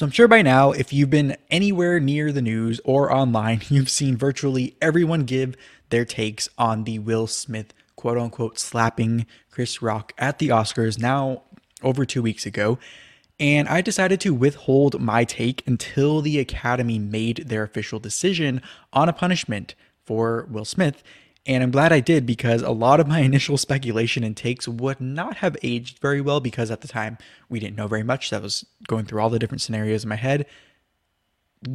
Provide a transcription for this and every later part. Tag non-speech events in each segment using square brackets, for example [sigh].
So I'm sure by now, if you've been anywhere near the news or online, [laughs] you've seen virtually everyone give their takes on the Will Smith quote unquote slapping Chris Rock at the Oscars now over two weeks ago. And I decided to withhold my take until the Academy made their official decision on a punishment for Will Smith. And I'm glad I did because a lot of my [laughs] initial speculation and takes would not have aged very well because at the time we didn't know very much. That was going through all the different scenarios in my head.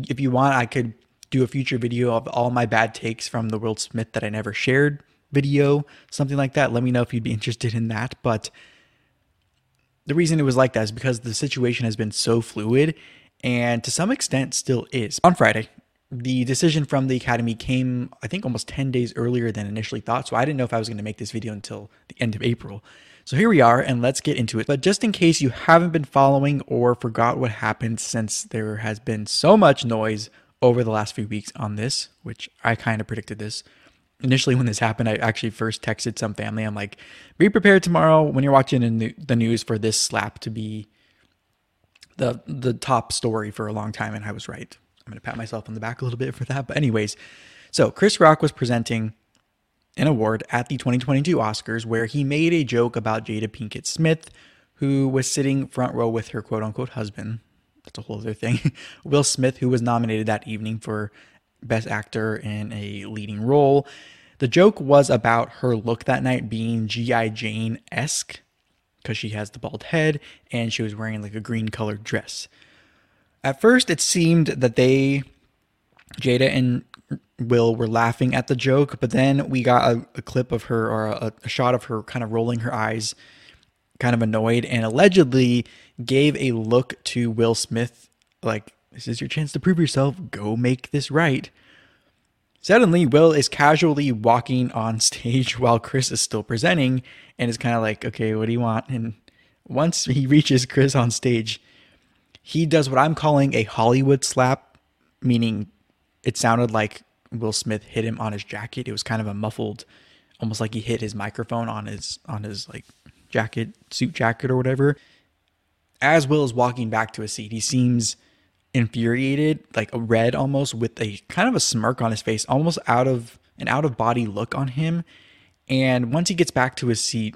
If you want, I could do a future video of all my bad takes from the Will Smith that I never shared video, something like that. Let me know if you'd be [laughs] interested in that. But the reason it was like that is because the situation has been so fluid and to some extent still is. On Friday, the decision from the Academy came, I think, almost 10 days earlier than initially thought. So I didn't know if I was going to make this video until the end of April. So here we are, and let's get into it. But just in case you haven't been following or forgot what happened, since there has been so much noise over the last few weeks on this, which I kind of predicted this. Initially, when this happened, I actually first texted some family. I'm like, be prepared tomorrow when you're watching the news for this slap to be the the top story for a long time, and I was right. I'm going to pat myself on the back a little bit for that. But, anyways, so Chris Rock was presenting an award at the 2022 Oscars where he made a joke about Jada Pinkett Smith, who was sitting front row with her quote unquote husband. That's a whole other thing. [laughs] Will Smith, who was nominated that evening for Best Actor in a Leading Role. The joke was about her look that night being G.I. Jane esque because she has the bald head and she was wearing like a green colored dress. At first, it seemed that they, Jada and Will, were laughing at the joke, but then we got a, a clip of her or a, a shot of her kind of rolling her eyes, kind of annoyed, and allegedly gave a look to Will Smith like, This is your chance to prove yourself. Go make this right. Suddenly, Will is casually walking on [laughs] stage while Chris is still presenting and is kind of like, okay, what do you want? And once he reaches Chris on stage, he does what I'm calling a Hollywood slap, meaning it sounded like Will Smith hit him on his jacket. It was kind of a muffled, almost like he hit his microphone on his on his like jacket, suit jacket or whatever. As Will is walking back to his seat, he seems infuriated, like red almost, with a kind of a smirk on his face, almost out of an out of body look on him. And once he gets back to his seat,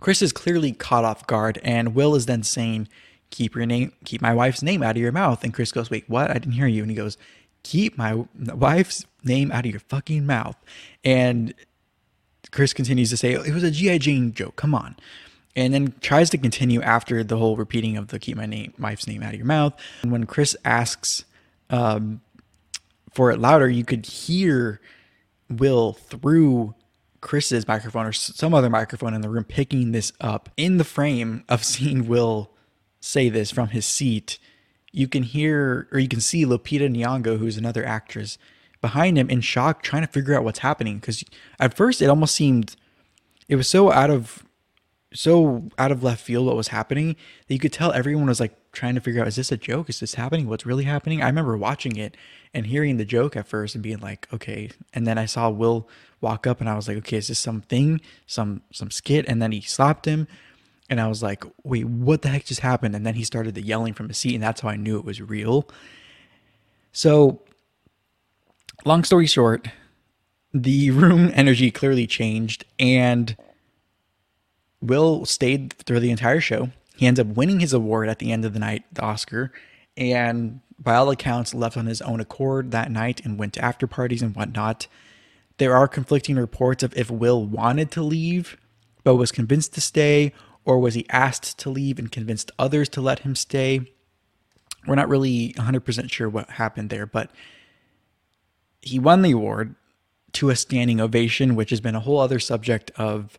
Chris is clearly caught off guard, and Will is then saying, keep your name, keep my wife's name out of your mouth. And Chris goes, wait, what? I didn't hear you. And he goes, keep my wife's name out of your fucking mouth. And Chris continues to say, it was a G.I. Jane joke. Come on. And then tries to continue after the whole repeating of the keep my name, wife's name out of your mouth. And when Chris asks um, for it louder, you could hear Will through Chris's microphone or some other microphone in the room picking this up in the frame of seeing Will say this from his seat, you can hear or you can see Lupita Nyong'o, who's another actress, behind him in shock, trying to figure out what's happening. Because at first, it almost seemed it was so out of so out of left field what was happening that you could tell everyone was like trying to figure out is this a joke? Is this happening? What's really happening? I remember watching it and hearing the joke at first and being like okay. And then i saw will walk up and i was like okay is this something? Some some skit? And then he slapped him and I was like, wait, what the heck just happened? And then he started the yelling from his seat, and that's how I knew it was real. So, long story short, the [laughs] room energy clearly changed, and Will stayed through the entire show. He ends up winning his award at the end of the night, the Oscar, and by all accounts, left on his own accord that night and went to after parties and whatnot. There are conflicting reports of if Will wanted to leave, but was convinced to stay, or was he asked to leave and convinced others to let him stay? We're not really 100% sure what happened there, but he won the award to a standing ovation, which has been a whole other subject of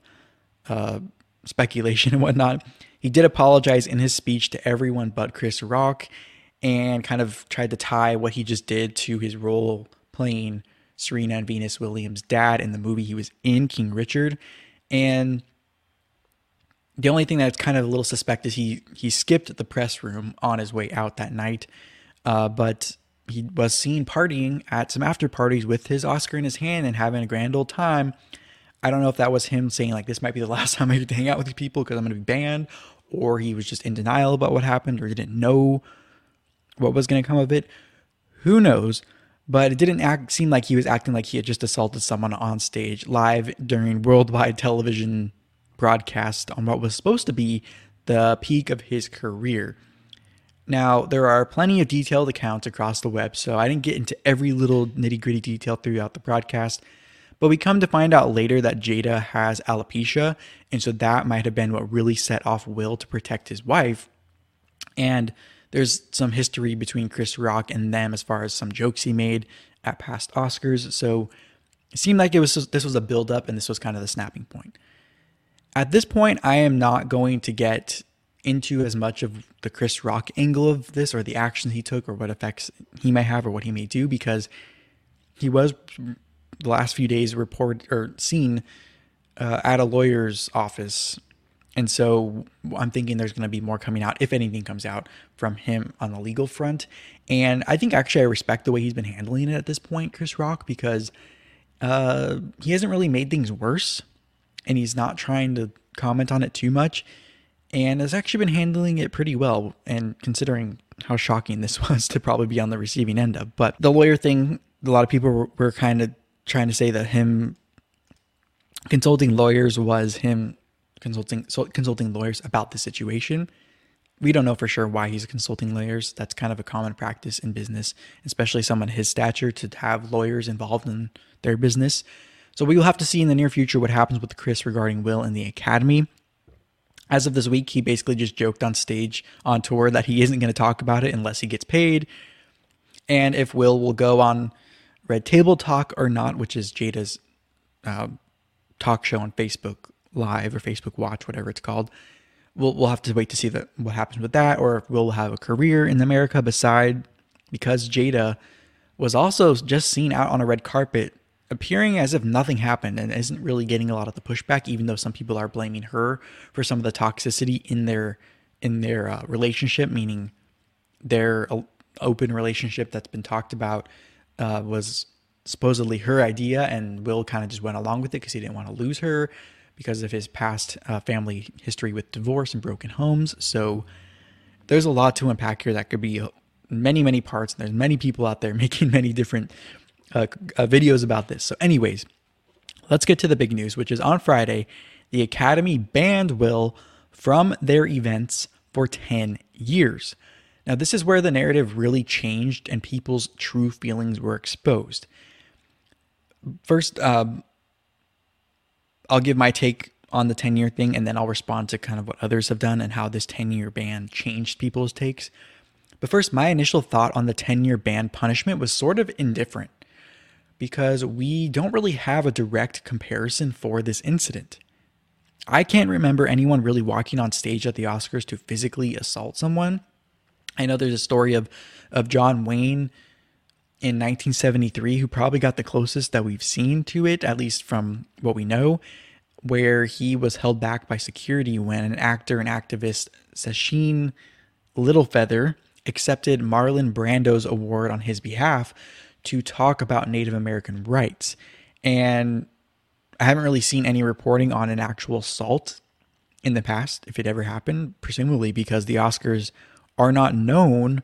uh, speculation [laughs] and whatnot. He did apologize in his speech to everyone but Chris Rock and kind of tried to tie what he just did to his role playing Serena and Venus Williams' dad in the movie he was in, King Richard. And the only thing that's kind of a little suspect is he he skipped the press room on his way out that night, uh, but he was seen partying at some after parties with his Oscar in his hand and having a grand old time. I don't know if that was him saying like this might be the [laughs] last time I get to hang out with these people because I'm going to be banned, or he was just in denial about what happened, or didn't know What was going to come of it? Who knows? But it didn't act, seem like he was acting like he had just assaulted someone on stage live during worldwide [laughs] television broadcast on what was supposed to be the peak of his career. Now, there are plenty of detailed accounts across the web, so I didn't get into every little nitty gritty detail throughout the broadcast. But we come to find out later that Jada has alopecia, and so that might have been what really set off Will to protect his wife. And there's some history between Chris Rock and them as far as some jokes he made at past Oscars. So it seemed like it was this was a build up and this was kind of the snapping point. At this point, I am not going to get into as much of the Chris Rock angle of this or the actions he took or what effects he may have or what he may do because he was the last few days reported or seen uh, at a lawyer's office. And so I'm thinking there's going to be more coming out, if anything comes out from him on the legal front. And I think actually I respect the way he's been handling it at this point, Chris Rock, because uh, he hasn't really made things worse and he's not trying to comment on it too much and has actually been handling it pretty well. And considering how shocking this [laughs] was to probably be on the receiving end of, but the lawyer thing, a lot of people were, kind of trying to say that him consulting lawyers was him consulting so consulting lawyers about the situation. We don't know for sure why he's consulting lawyers. That's kind of a common practice in business, especially someone his stature to have lawyers involved in their business. So we will have to see in the near future what happens with Chris regarding Will and the academy as of this week, he basically just joked on stage on tour that he isn't going to talk about it unless he gets paid. And if Will will go on Red Table Talk or not, which is Jada's uh, talk show on Facebook Live or Facebook Watch, whatever it's called, we'll we'll have to wait to see that what happens with that, or if will have a career in America beside because Jada was also just seen out on a red carpet appearing as if nothing happened and isn't really getting a lot of the pushback even though some people are blaming her for some of the toxicity in their in their uh, relationship meaning their uh, open relationship that's been talked about uh, was supposedly her idea and will kind of just went along with it because he didn't want to lose her because of his past uh, family history with divorce and broken homes. So there's a lot to unpack here that could be many many parts and there's many people out there [laughs] making many different uh, uh, videos about this. So, anyways, let's get to the big news, which is on Friday, the Academy banned Will from their events for 10 years. Now, this is where the narrative really changed and people's true feelings were exposed. First, um, I'll give my take on the 10 year thing and then I'll respond to kind of what others have done and how this 10 year ban changed people's takes. But first, my initial thought on the 10 year ban punishment was sort of indifferent because we don't really have a direct comparison for this incident. I can't remember anyone really walking on stage at the Oscars to physically assault someone. I know there's a story of of John Wayne in 1973 who probably got the closest that we've seen to it at least from what we know where he was held back by security when an actor and activist Sacheen Littlefeather accepted Marlon Brando's award on his behalf to talk about Native American rights. And I haven't really seen any reporting on an actual assault in the past, if it ever happened, presumably because the Oscars are not known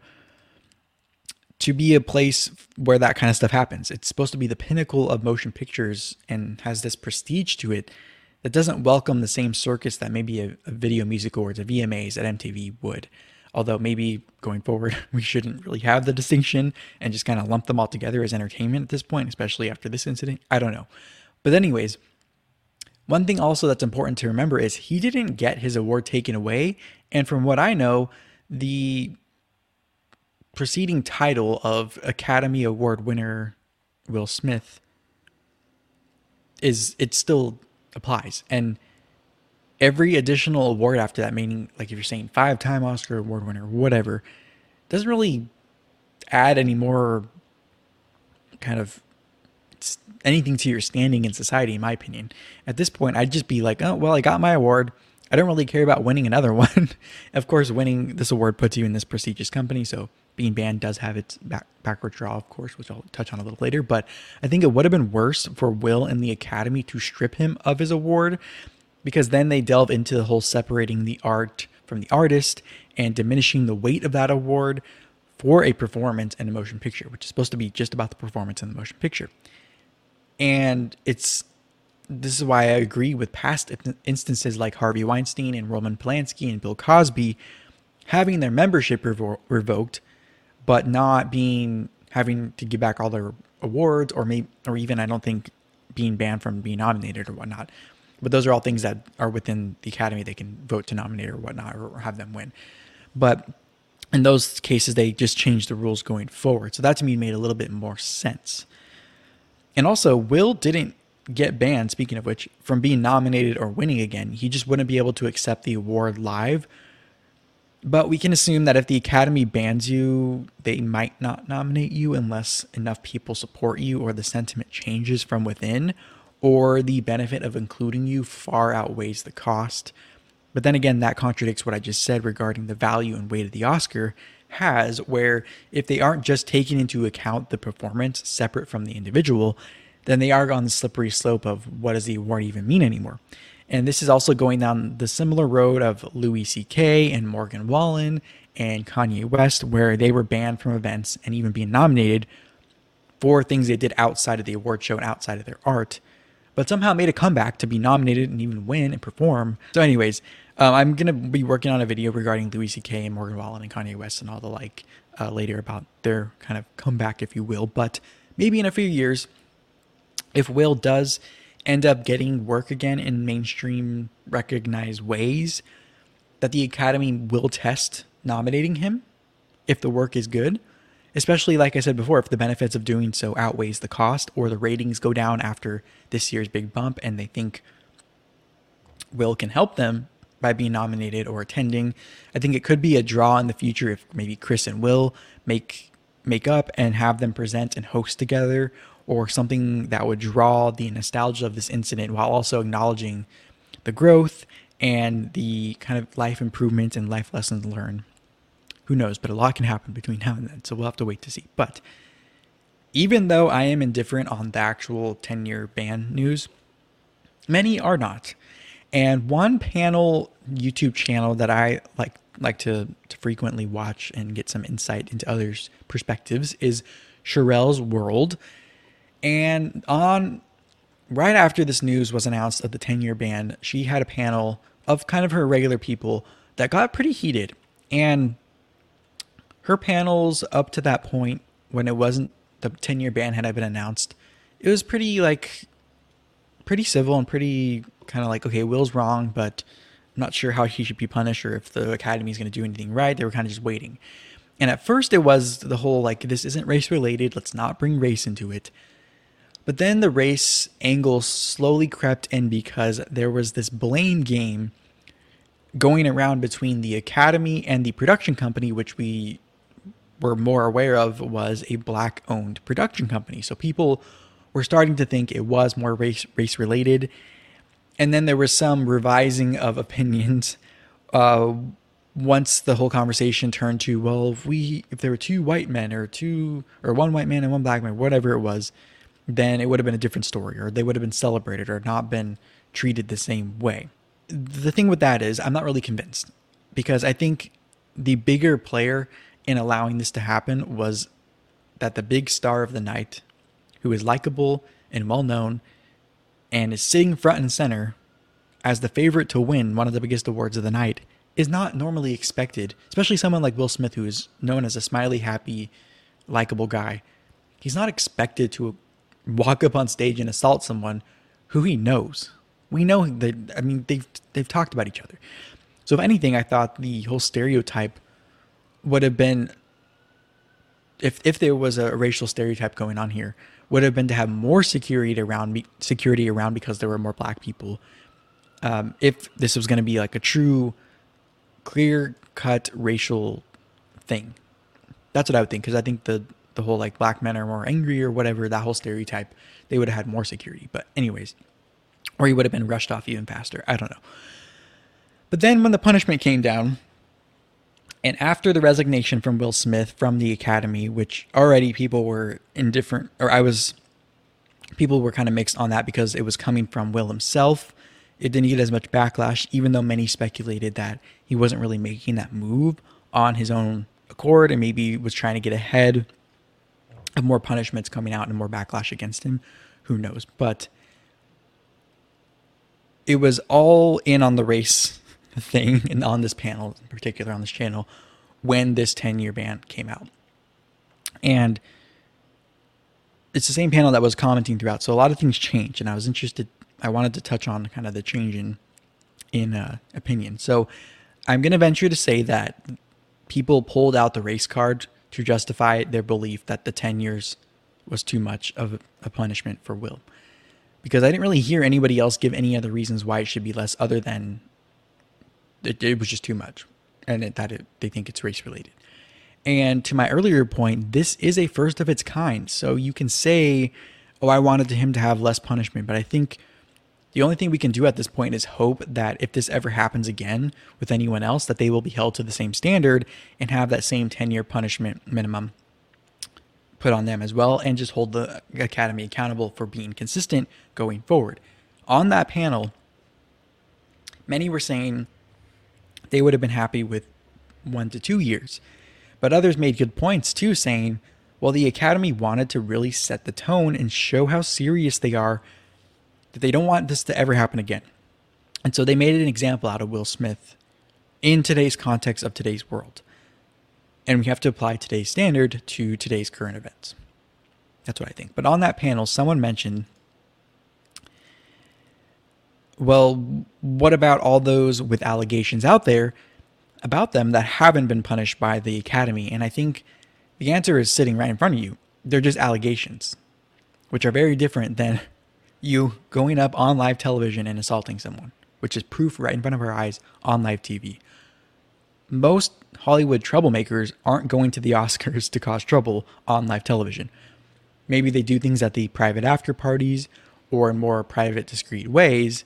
to be a place where that kind of stuff happens. It's supposed to be the pinnacle of motion pictures and has this prestige to it that doesn't welcome the same circus that maybe a, a video music awards, a VMAs at MTV would. Although maybe going forward, [laughs] we shouldn't really have the distinction and just kind of lump them all together as entertainment at this point, especially after this incident. I don't know. But, anyways, one thing also that's important to remember is he didn't get his award taken away. And from what I know, the preceding title of Academy Award winner Will Smith is it still applies. And every additional award after that, meaning like if you're saying five time Oscar award winner, whatever, doesn't really add any more kind of anything to your standing in society, in my opinion. At this point, I'd just be like, oh, well, I got my award. I don't really care about winning another [laughs] one. of course, winning this award puts you in this prestigious company. So being banned does have its back, backward draw, of course, which I'll touch on a little later. But I think it would have been worse for Will and the Academy to strip him of his award because then they delve into the whole separating the art from the artist and diminishing the weight of that award for a performance and a motion picture, which is supposed to be just about the performance and the motion picture. And it's this is why I agree with past instances like Harvey Weinstein and Roman Polanski and Bill Cosby having their membership revo- revoked, but not being having to give back all their awards or maybe or even I don't think being banned from being nominated or whatnot. But those are all things that are within the academy. They can vote to nominate or whatnot or have them win. But in those cases, they just changed the rules going forward. So that to me made a little bit more sense. And also, Will didn't get banned, speaking of which, from being nominated or winning again. He just wouldn't be able to accept the award live. But we can assume that if the Academy bans you, they might not nominate you unless enough people support you or the sentiment changes from within, or the benefit of including you far outweighs the cost. But then again, that contradicts what I just said regarding the value and weight of the Oscar has, where if they aren't just taking into account the performance separate from the individual, then they are on the slippery slope of what does the award even mean anymore. And this is also going down the similar road of Louis C.K. and Morgan Wallen and Kanye West, where they were banned from events and even being nominated for things they did outside of the award show and outside of their art, but somehow made a comeback to be nominated and even win and perform. So, anyways, um, I'm to be working on a video regarding Louis C.K. and Morgan Wallen and Kanye West and all the like uh, later about their kind of comeback, if you will. But maybe in a few years, if Will does end up getting work again in mainstream recognized ways, that the Academy will test nominating him if the work is good. Especially, like I said before, if the benefits of doing so outweighs the cost or the ratings go down after this year's big bump and they think Will can help them by being nominated or attending. I think it could be a draw in the future if maybe Chris and Will make make up and have them present and host together or something that would draw the nostalgia of this incident while also acknowledging the growth and the kind of life improvements and life lessons learned. Who knows, but a lot can happen between now and then, so we'll have to wait to see. But even though I am indifferent on the actual 10 year ban news, many are not. And one panel YouTube channel that I like like to, to frequently watch and get some insight into others' perspectives is Cherelle's World. And on right after this news was announced of the 10 year ban, she had a panel of kind of her regular people that got pretty heated. And her panels up to that point, when it wasn't the 10 year ban had been announced, it was pretty like pretty civil and pretty kind of like, okay, Will's wrong, but I'm not sure how he should be punished or if the academy is going to do anything right. They were kind of just waiting. And at first, it was the whole like, this isn't race related. Let's not bring race into it. But then the race angle slowly crept in because there was this blame game going around between the academy and the production company, which we were more aware of was a black owned production company. So people were starting to think it was more race race related. And then there was some revising of [laughs] opinions uh, once the whole conversation turned to, well, if we if there were two white men or two or one white man and one black man, whatever it was, then it would have been a different story, or they would have been celebrated or not been treated the same way. The thing with that is, I'm not really convinced because I think the bigger player in allowing this to happen was that the big star of the night, who is likable and well known and is sitting front and center as the favorite to win one of the biggest awards of the night, is not normally expected, especially someone like Will Smith, who is known as a smiley, happy, likable guy. He's not expected to walk up on stage and assault someone who he knows. We know that I mean they've they've talked about each other. So if anything, I thought the whole stereotype would have been if if there was a racial stereotype going on here, would have been to have more security around security around because there were more black people. Um, if this was going to be like a true, clear cut racial thing, that's what I would think. Because I think the the whole like black men are more angry or whatever, that whole stereotype, they would have had more security. But, anyways, or he would have been rushed off even faster. I don't know. But then when the punishment came down, and after the resignation from Will Smith from the Academy, which already people were indifferent, or I was, people were kind of mixed on that because it was coming from Will himself. It didn't get as much backlash, even though many speculated that he wasn't really making that move on his own accord and maybe was trying to get ahead of more punishments coming out and more backlash against him. Who knows? But it was all in on the race thing [laughs] and on this panel in particular on this channel when this 10 year ban came out. And it's the same panel that was commenting throughout. So a lot of things changed and I was interested I wanted to touch on kind of the change in in uh, opinion. So I'm going to venture to say that people pulled out the race card to justify their belief that the 10 years was too much of a punishment for Will. Because I didn't really hear anybody else give any other reasons why it should be less other than it, it was just too much and it, that it, they think it's race related. And to my earlier point, this is a first of its kind. So you can say, oh, I wanted him to have less punishment, but I think the only thing we can do at this point is hope that if this ever happens again with anyone else, that they will be held to the same standard and have that same 10 year punishment minimum put on them as well, and just hold the Academy accountable for being consistent going forward. On that panel, many were saying they would have been happy with one to two years. But others made good points too, saying, well, the Academy wanted to really set the tone and show how serious they are that they don't want this to ever happen again. And so they made an example out of Will Smith in today's context of today's world. And we have to apply today's standard to today's current events. That's what I think. But on that panel, someone mentioned well, what about all those with allegations out there about them that haven't been punished by the Academy? And I think the answer is sitting right in front of you. They're just allegations, which are very different than [laughs] you going up on live television and assaulting someone, which is proof right in front of our eyes on live TV. Most Hollywood troublemakers aren't going to the [laughs] Oscars to cause trouble on live television. Maybe they do things at the private after parties or in more private, discreet ways.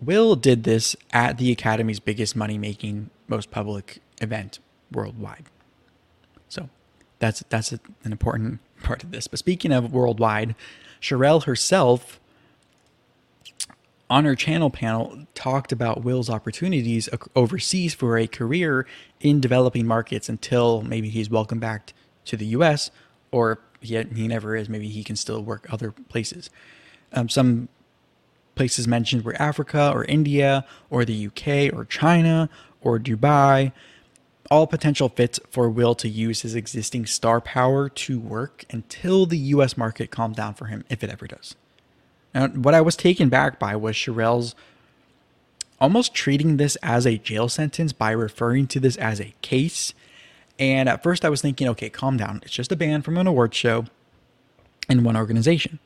Will did this at the Academy's biggest money making, most public event worldwide. So that's that's an important [laughs] part of this. But speaking of worldwide, Cherelle herself on her channel panel talked about Will's opportunities overseas for a career in developing markets until maybe he's welcomed back to the US or he, he never is. Maybe he can still work other places. Um, some places mentioned were Africa or India or the UK or China or Dubai all potential fits for Will to use his existing star power to work until the US market calms down for him, if it ever does. Now, what I was taken back by was Cherelle's almost treating this as a jail sentence by referring to this as a case. And at first I was thinking, okay, calm down. It's just a ban from an award show in one organization.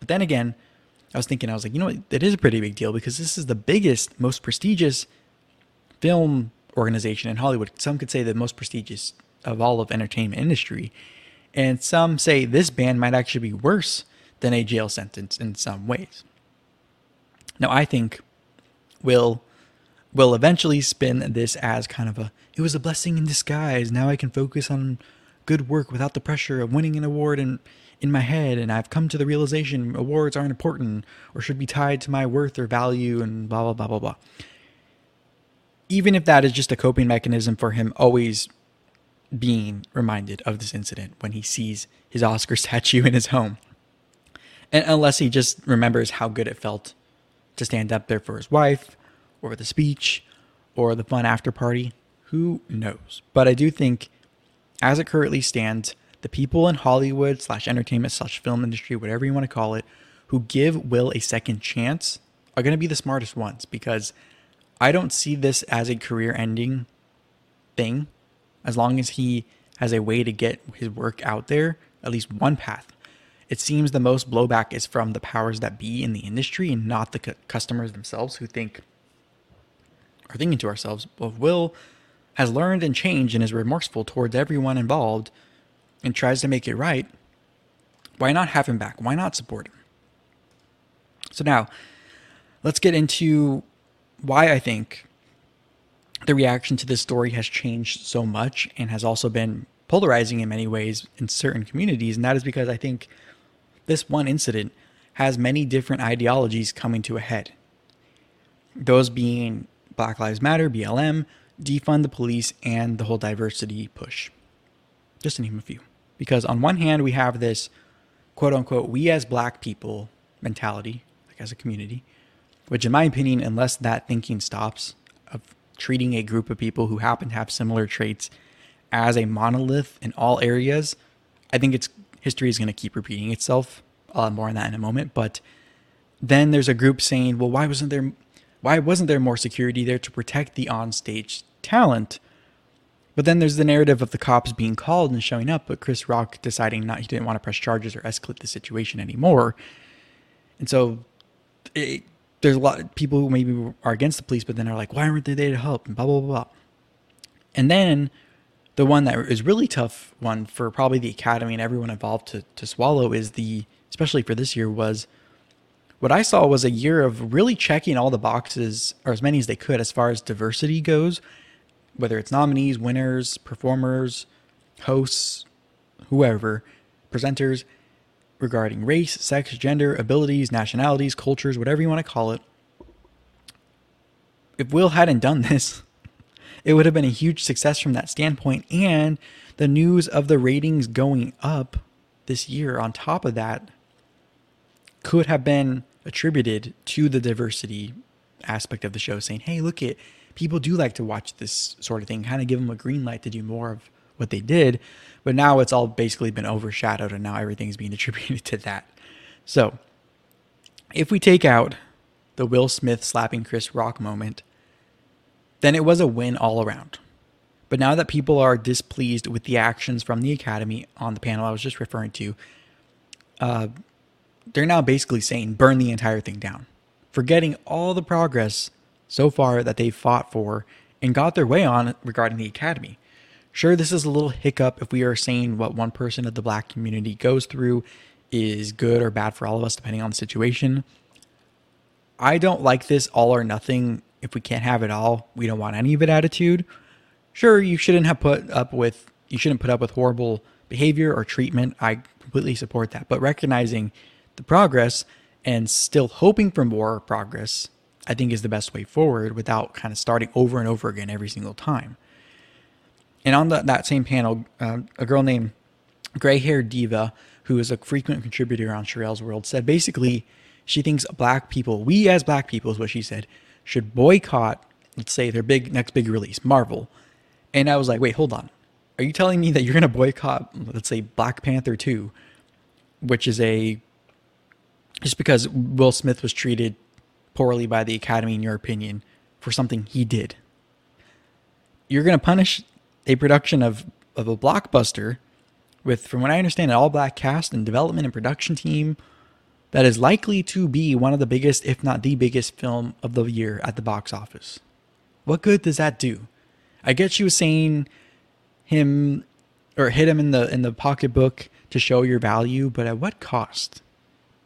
But then again, I was thinking, I was like, you know what? It is a pretty big deal because this is the biggest, most prestigious film organization in Hollywood. Some could say the most prestigious of all of entertainment industry. And some say this ban might actually be worse than a jail sentence in some ways. Now I think we'll, will eventually spin this as kind of a it was a blessing in disguise. Now I can focus on good work without the pressure of winning an award in in my head and I've come to the realization awards aren't important or should be tied to my worth or value and blah blah blah blah blah even if that is just a coping mechanism for him always being reminded of this incident when he sees his Oscar [laughs] statue in his home. And unless he just remembers how good it felt to stand up there for his wife, or the speech, or the fun after party, who knows? But I do think, as it currently stands, the people in Hollywood slash entertainment slash film industry, whatever you want to call it, who give Will a second chance are going to be the smartest ones because I don't see this as a career ending thing as long as he has a way to get his work out there, at least one path. It seems the most blowback is from the powers that be in the industry and not the cu- customers themselves who think are thinking to ourselves, well, Will has learned and changed and is remorseful towards everyone involved and tries to make it right. Why not have him back? Why not support him? So now, let's get into why I think the reaction to this story has changed so much and has also been polarizing in many ways in certain communities. And that is because I think this one incident has many different ideologies coming to a head. Those being Black Lives Matter, BLM, defund the police, and the whole diversity push. Just to name a few. Because on one hand, we have this quote unquote, we as black people mentality, like as a community, which in my opinion, unless that thinking stops of treating a group of people who happen to have similar traits as a monolith in all areas, I think it's history is going to keep repeating itself. I'll more on that in a moment. But then there's a group saying, well, why wasn't there why wasn't there more security there to protect the onstage talent? But then there's the narrative of the cops being called and showing up, but Chris Rock deciding not he didn't want to press charges or escalate the situation anymore. And so it, there's a lot of people who maybe are against the police, but then are like, why weren't they there to help? And blah blah blah. blah. And then the one that is really tough one for probably the academy and everyone involved to, to swallow is the especially for this year was what I saw was a year of really checking all the boxes or as many as they could as far as diversity goes whether it's nominees, winners, performers, hosts, whoever, presenters, regarding race, sex, gender, abilities, nationalities, cultures, whatever you want to call it. If Will hadn't done this, it would have been a huge success from that standpoint. And the news of the ratings going up this year, on top of that, could have been attributed to the diversity aspect of the show, saying, hey, look at people do like to watch this sort of thing, kind of give them a green light to do more of what they did. But now it's all basically been overshadowed, and now everything's being [laughs] attributed to that. So, if we take out the Will Smith slapping Chris Rock moment, then it was a win all around. But now that people are displeased with the actions from the Academy on the panel I was just referring to, uh, they're now basically saying burn the entire thing down, forgetting all the progress so far that they fought for and got their way on regarding the academy. Sure, this is a little hiccup if we are saying what one person of the black community goes through is good or bad for all of us, depending on the situation. I don't like this all or nothing. If we can't have it all, we don't want any of it attitude. Sure, you shouldn't have put up with you shouldn't put up with horrible behavior or treatment. I completely support that. But recognizing the progress and still hoping for more progress I think is the best way forward without kind of starting over and over again every single time. And on the, that same panel, uh, a girl named Gray Hair Diva, who is a frequent contributor on Cherelle's World, said basically she thinks black people, we as black people, is what she said, should boycott, let's say, their big next big release, Marvel. And I was like, wait, hold on. Are you telling me that you're going to boycott, let's say, Black Panther 2, which is a just because Will Smith was treated poorly by the Academy, in your opinion, for something he did. You're going to punish a production of, of a blockbuster with, from what I understand, an all black cast and development and production team that is likely to be one of the biggest, if not the biggest, film of the year at the box office. What good does that do? I get she was saying him or hit him in the in the pocketbook to show your value, but at what cost?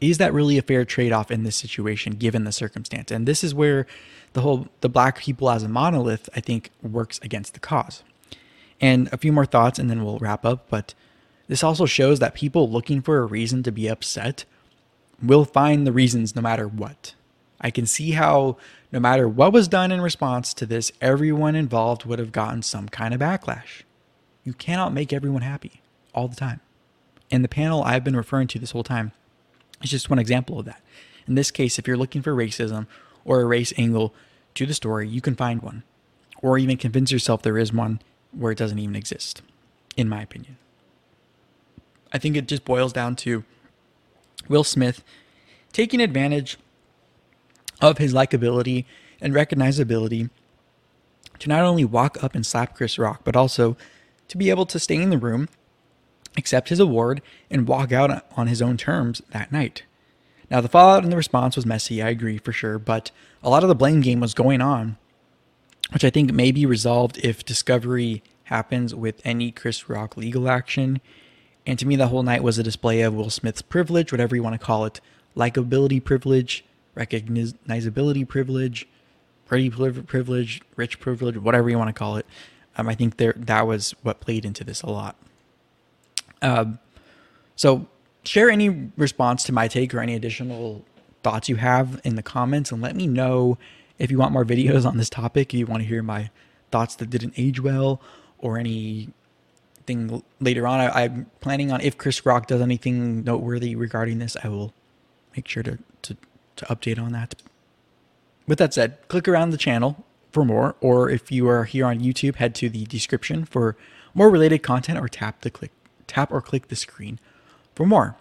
Is that really a fair trade-off in this situation given the circumstance? And this is where the whole the black people as a monolith i think works against the cause. And a few more thoughts and then we'll wrap up but this also shows that people looking for a reason to be upset will find the reasons no matter what. I can see how no matter what was done in response to this everyone involved would have gotten some kind of backlash. You cannot make everyone happy all the time. And the panel i've been referring to this whole time it's just one example of that. In this case, if you're looking for racism or a race angle to the story, you can find one. Or even convince yourself there is one where it doesn't even exist, in my opinion. I think it just boils down to Will Smith taking advantage of his likability and recognizability to not only walk up and slap Chris Rock, but also to be able to stay in the room accept his award, and walk out on his own terms that night. Now, the fallout and the response was messy, I agree for sure, but a lot of the blame game was going on, which I think may be resolved if discovery happens with any Chris Rock legal action. And to me, the whole night was a display of Will Smith's privilege, whatever you want to call it likability privilege, recognizability privilege, pretty privilege, rich privilege, whatever you want to call it. Um, I think there that was what played into this a lot. Um, so share any response to my take or any additional thoughts you have in the comments and let me know if you want more videos on this topic, you want to hear my thoughts that didn't age well or anything later on. I, I'm planning on if Chris Rock does anything noteworthy regarding this, I will make sure to, to, to update on that. With that said, click around the channel for more, or if you are here on YouTube, head to the description for more related content or tap the click tap or click the screen for more.